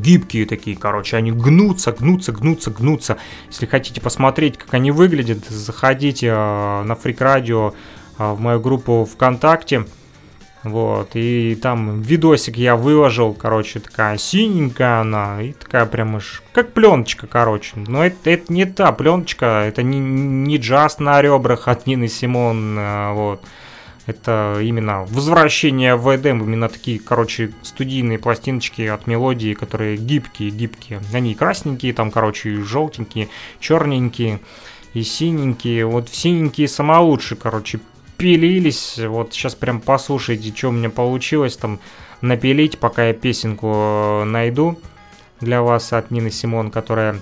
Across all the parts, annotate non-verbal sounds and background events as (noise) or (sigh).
гибкие такие, короче, они гнутся, гнутся, гнутся, гнутся. Если хотите посмотреть, как они выглядят, заходите э, на Фрик Радио э, в мою группу ВКонтакте. Вот, и там видосик я выложил, короче, такая синенькая она, и такая прям уж, как пленочка, короче. Но это, это не та пленочка, это не, не джаз на ребрах от Нины Симон, э, вот. Это именно возвращение в Эдем, именно такие, короче, студийные пластиночки от мелодии, которые гибкие, гибкие. Они красненькие, там, короче, желтенькие, черненькие и синенькие. Вот синенькие самые лучшие, короче, пилились. Вот сейчас прям послушайте, что у меня получилось там напилить, пока я песенку э, найду для вас от Нины Симон, которая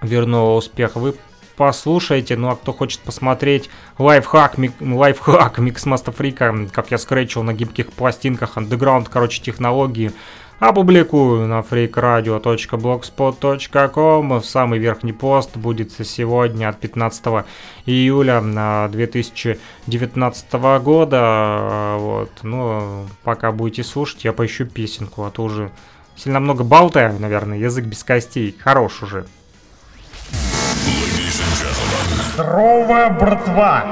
вернула успех. Вы послушайте. Ну а кто хочет посмотреть лайфхак, мик, лайфхак (laughs) Миксмаста Фрика, как я скретчил на гибких пластинках, андеграунд, короче, технологии, опубликую на freakradio.blogspot.com. Самый верхний пост будет сегодня от 15 июля 2019 года. Вот. Ну, пока будете слушать, я поищу песенку, а то уже сильно много болтаю, наверное, язык без костей. Хорош уже. Здорово, братва!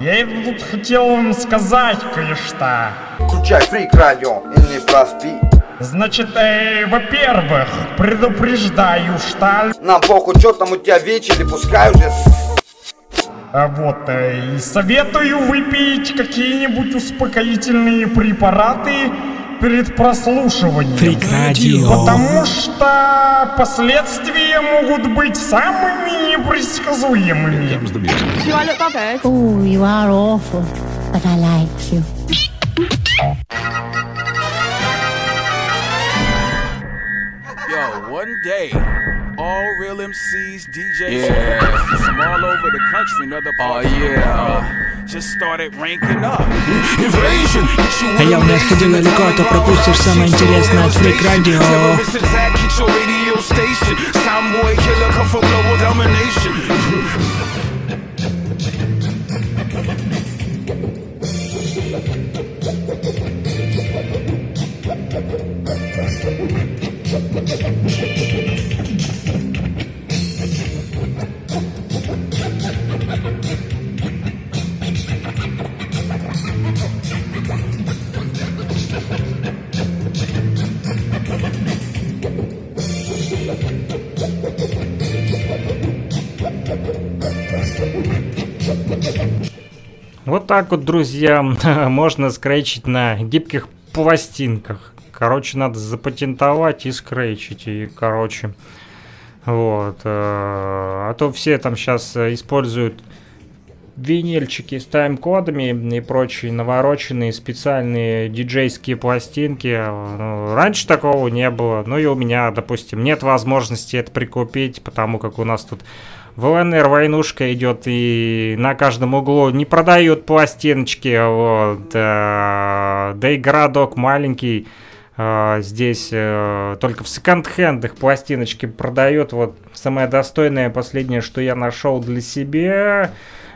Я тут хотел вам сказать кое-что. Включай фрик радио и не проспи. Значит, э, во-первых, предупреждаю, что... Нам похуй, что там у тебя вечер, пускай уже... А вот, э, и советую выпить какие-нибудь успокоительные препараты перед прослушиванием. Фрик радио. Потому что последствия могут быть самыми непредсказуемыми. Do I look bothered? Oh, you are awful, but I like you. Yo, one day, all real MCs, DJs, yeah. from all over the country and other parts oh, yeah. just started ranking up. Invasion, А я у нас ходил далеко, а то пропустишь самое интересное от Фрик Радио. Soundboy killer come for global domination. Вот так вот, друзья, (laughs) можно скретчить на гибких пластинках. Короче, надо запатентовать и скретчить. И, короче, вот. э, А то все там сейчас используют винильчики с тайм-кодами и прочие навороченные специальные диджейские пластинки. Ну, раньше такого не было. Ну и у меня, допустим, нет возможности это прикупить, потому как у нас тут в ЛНР войнушка идет и на каждом углу не продают пластиночки, вот, э, да и городок маленький, э, здесь э, только в секонд-хендах пластиночки продают, вот, самое достойное, последнее, что я нашел для себя,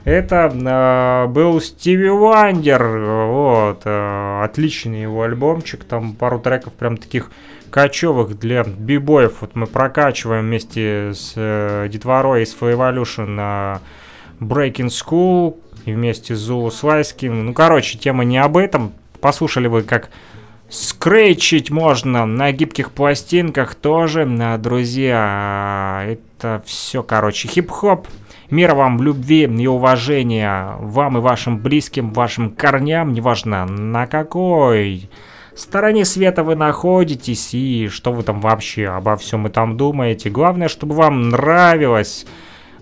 это э, был Стиви Вандер, вот, э, отличный его альбомчик, там пару треков прям таких качевых для бибоев. Вот мы прокачиваем вместе с э, детворой из Evolution э, Breaking School и вместе с Зулу Слайским. Ну, короче, тема не об этом. Послушали вы, как скрейчить можно на гибких пластинках тоже, э, друзья. Это все, короче, хип-хоп. Мира вам любви и уважения вам и вашим близким, вашим корням, неважно на какой стороне света вы находитесь и что вы там вообще обо всем и там думаете. Главное, чтобы вам нравилась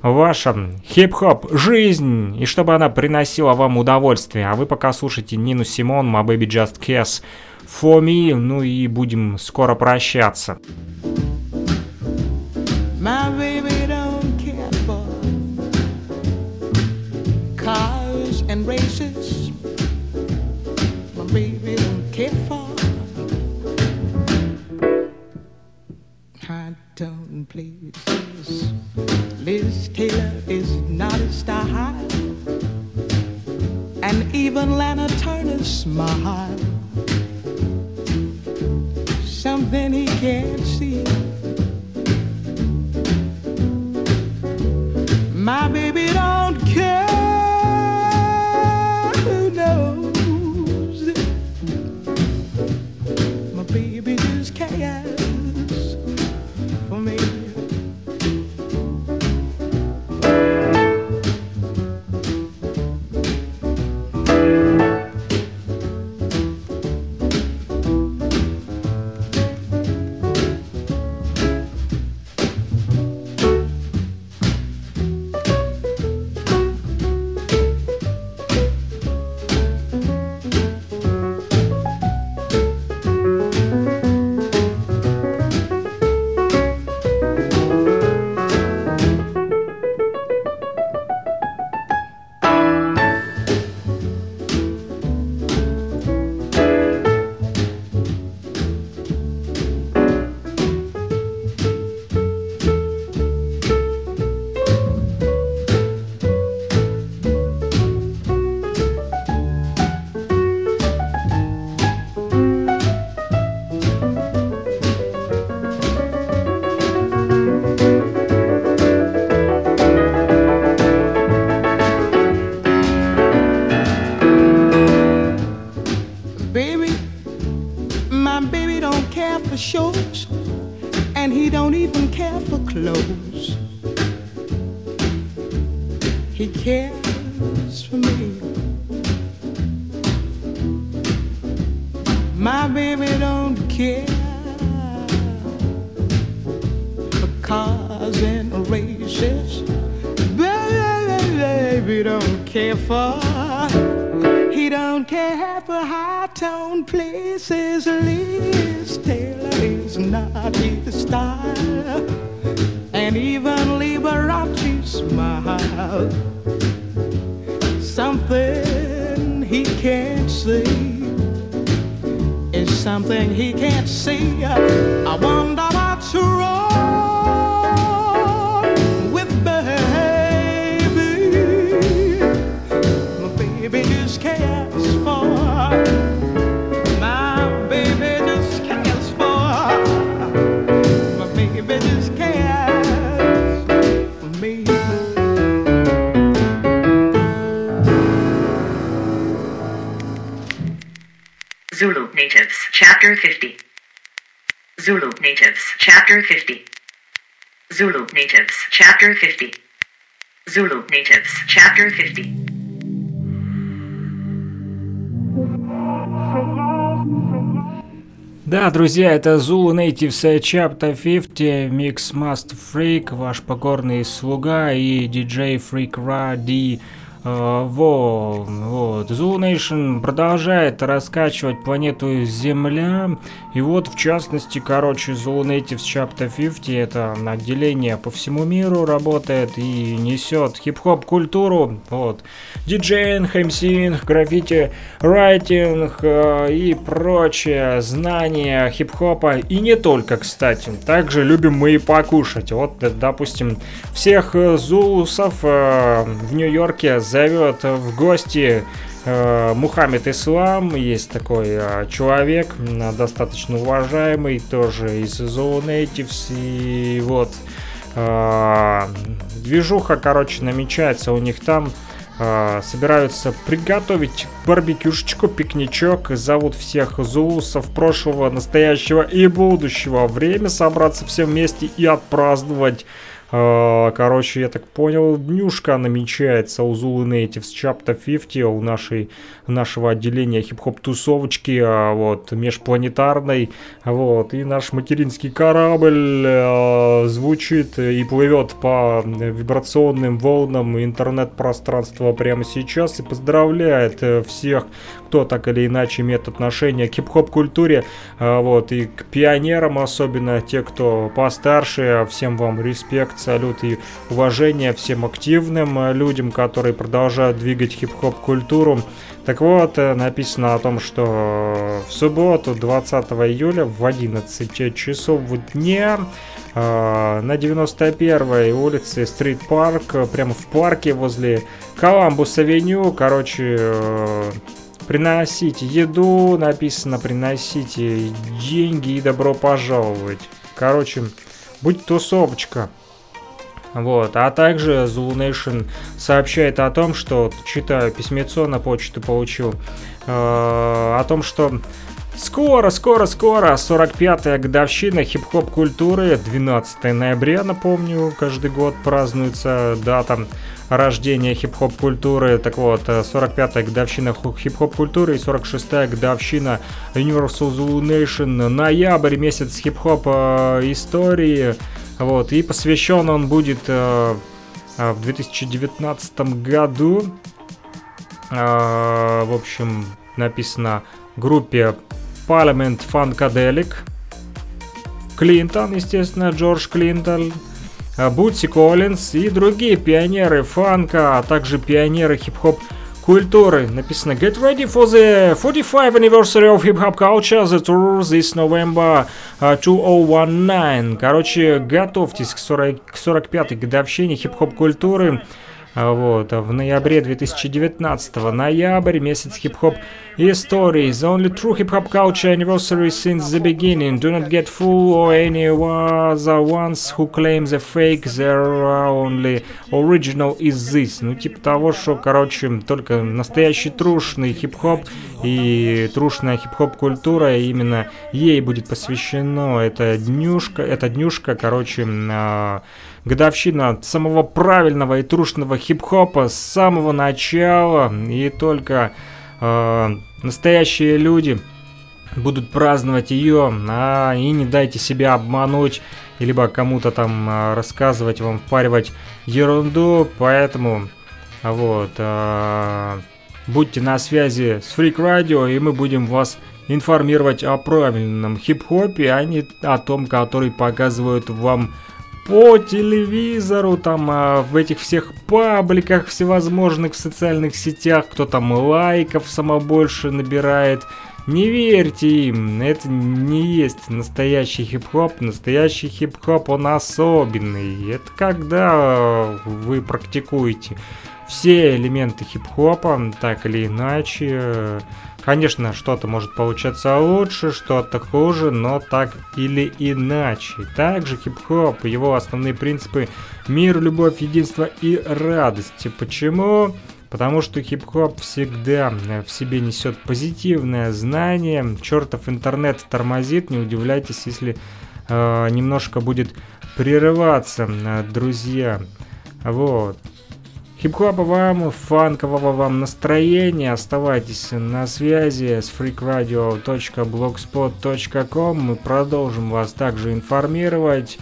ваша хип-хоп жизнь и чтобы она приносила вам удовольствие. А вы пока слушайте Нину Симон, My Baby Just Kiss For Me, ну и будем скоро прощаться. My and races. My baby don't care for high tone places. For shows, and he don't even care for clothes. He cares for me. My baby don't care for cars and races. Baby don't care for he don't care for high tone places. Liz Taylor is not his style, and even Liberace smile. Something he can't see is something he can't see. I wonder what's wrong Chapter 50. Zulu Natives, Chapter 50. Zulu Natives, Chapter 50. Zulu Natives, Chapter 50. Да, друзья, это Zulu Natives Chapter 50, Mix Master Freak, ваш покорный слуга и диджей Freak Ради. Э, во, вот. Zulu Nation продолжает раскачивать планету Земля. И вот, в частности, короче, Zulu Natives Chapter 50 это отделение по всему миру работает и несет хип-хоп культуру. Вот. Диджейнг, МСинг, граффити, райтинг э, и прочее, знания хип-хопа. И не только, кстати. Также любим мы и покушать. Вот, э, допустим, всех э, зулусов э, в Нью-Йорке зовет в гости э, Мухаммед Ислам. Есть такой э, человек, достаточно уважаемый, тоже из Zulu Natives. И вот э, движуха, короче, намечается у них там. Собираются приготовить барбекюшечку, пикничок. Зовут всех зулусов прошлого, настоящего и будущего. Время собраться всем вместе и отпраздновать Короче, я так понял, днюшка намечается у Zulu Natives Chapter 50, у нашей, нашего отделения хип-хоп тусовочки, а, вот, межпланетарной, вот, и наш материнский корабль э, звучит и плывет по вибрационным волнам интернет-пространства прямо сейчас и поздравляет э, всех, кто так или иначе имеет отношение к хип-хоп культуре, а, вот, и к пионерам особенно, те, кто постарше, всем вам респект, салют и уважение всем активным э, людям, которые продолжают двигать хип-хоп культуру. Так вот, э, написано о том, что в субботу 20 июля в 11 часов дня э, на 91 улице Street Park, прямо в парке возле Columbus Avenue, короче, э, Приносите еду, написано, приносите деньги и добро пожаловать. Короче, будет тусовочка. Вот, а также Zulu Nation сообщает о том, что, читаю письмецо на почту получил, э, о том, что скоро, скоро, скоро, 45-я годовщина хип-хоп культуры, 12 ноября, напомню, каждый год празднуется дата рождения хип-хоп культуры. Так вот, 45-я годовщина хип-хоп культуры и 46-я годовщина Universal Zulu Nation. Ноябрь, месяц хип-хоп э, истории. Вот, и посвящен он будет э, э, в 2019 году. Э, в общем, написано группе Parliament Funkadelic. Клинтон, естественно, Джордж Клинтон. Бутси Коллинз и другие пионеры фанка, а также пионеры хип-хоп культуры. Написано Get ready for the 45 anniversary of hip hop culture, the tour this November 2019. Короче, готовьтесь к, 40, к 45-й годовщине хип-хоп культуры. Вот, в ноябре 2019 ноябрь, месяц хип-хоп истории. The only true hip-hop culture anniversary since the beginning. Do not get fooled or any other ones who claim the fake, their only original is this. Ну, типа того, что, короче, только настоящий трушный хип-хоп и трушная хип-хоп культура, именно ей будет посвящено эта днюшка, эта днюшка, короче, годовщина самого правильного и трушного хип-хопа с самого начала. И только э, настоящие люди будут праздновать ее, а и не дайте себя обмануть, либо кому-то там э, рассказывать, вам впаривать ерунду, поэтому вот э, будьте на связи с Freak Radio, и мы будем вас информировать о правильном хип-хопе, а не о том, который показывают вам по телевизору, там а, в этих всех пабликах всевозможных в социальных сетях, кто там лайков само больше набирает. Не верьте им, это не есть настоящий хип-хоп. Настоящий хип-хоп, он особенный. Это когда вы практикуете все элементы хип-хопа, так или иначе, Конечно, что-то может получаться лучше, что-то хуже, но так или иначе. Также хип-хоп, его основные принципы мир, любовь, единство и радость. Почему? Потому что хип-хоп всегда в себе несет позитивное знание. Чертов интернет тормозит, не удивляйтесь, если э, немножко будет прерываться, друзья. Вот. Хип-хопа вам, фанкового вам настроения. Оставайтесь на связи с freakradio.blogspot.com. Мы продолжим вас также информировать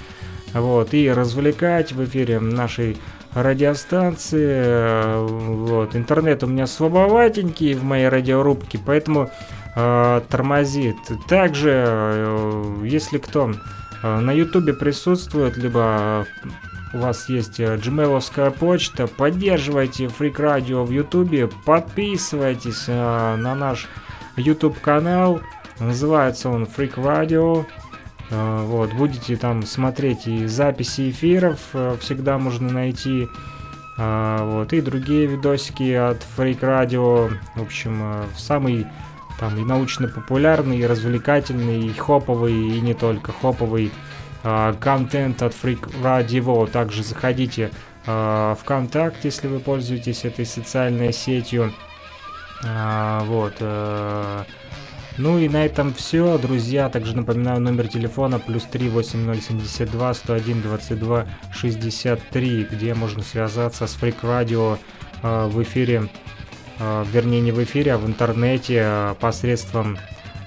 вот, и развлекать в эфире нашей радиостанции. Вот, интернет у меня слабоватенький в моей радиорубке, поэтому э, тормозит. Также, э, если кто э, на ютубе присутствует, либо у вас есть gmailovская почта, поддерживайте Freak Radio в YouTube, подписывайтесь э, на наш YouTube канал, называется он Freak Radio. Э, вот, будете там смотреть и записи эфиров, э, всегда можно найти. Э, вот, и другие видосики от Freak Radio. В общем, э, самый там и научно-популярный, и развлекательный, и хоповый, и не только хоповый контент от Freak Radio. Также заходите э, ВКонтакте, если вы пользуетесь этой социальной сетью. А, вот. Э, ну и на этом все, друзья. Также напоминаю номер телефона плюс 3 8072 101 22 63, где можно связаться с Freak Radio э, в эфире, э, вернее не в эфире, а в интернете посредством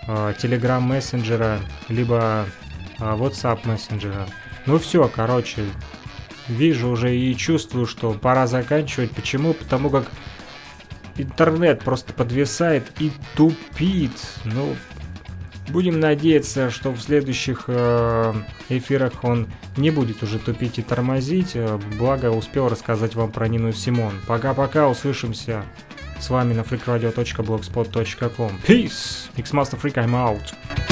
Telegram мессенджера, либо а, WhatsApp мессенджера. Ну все, короче, вижу уже и чувствую, что пора заканчивать. Почему? Потому как интернет просто подвисает и тупит. Ну, будем надеяться, что в следующих э, эфирах он не будет уже тупить и тормозить. Э, благо, успел рассказать вам про Нину Симон. Пока-пока, услышимся с вами на freakradio.blogspot.com. Peace! Mixmaster Freak, I'm out.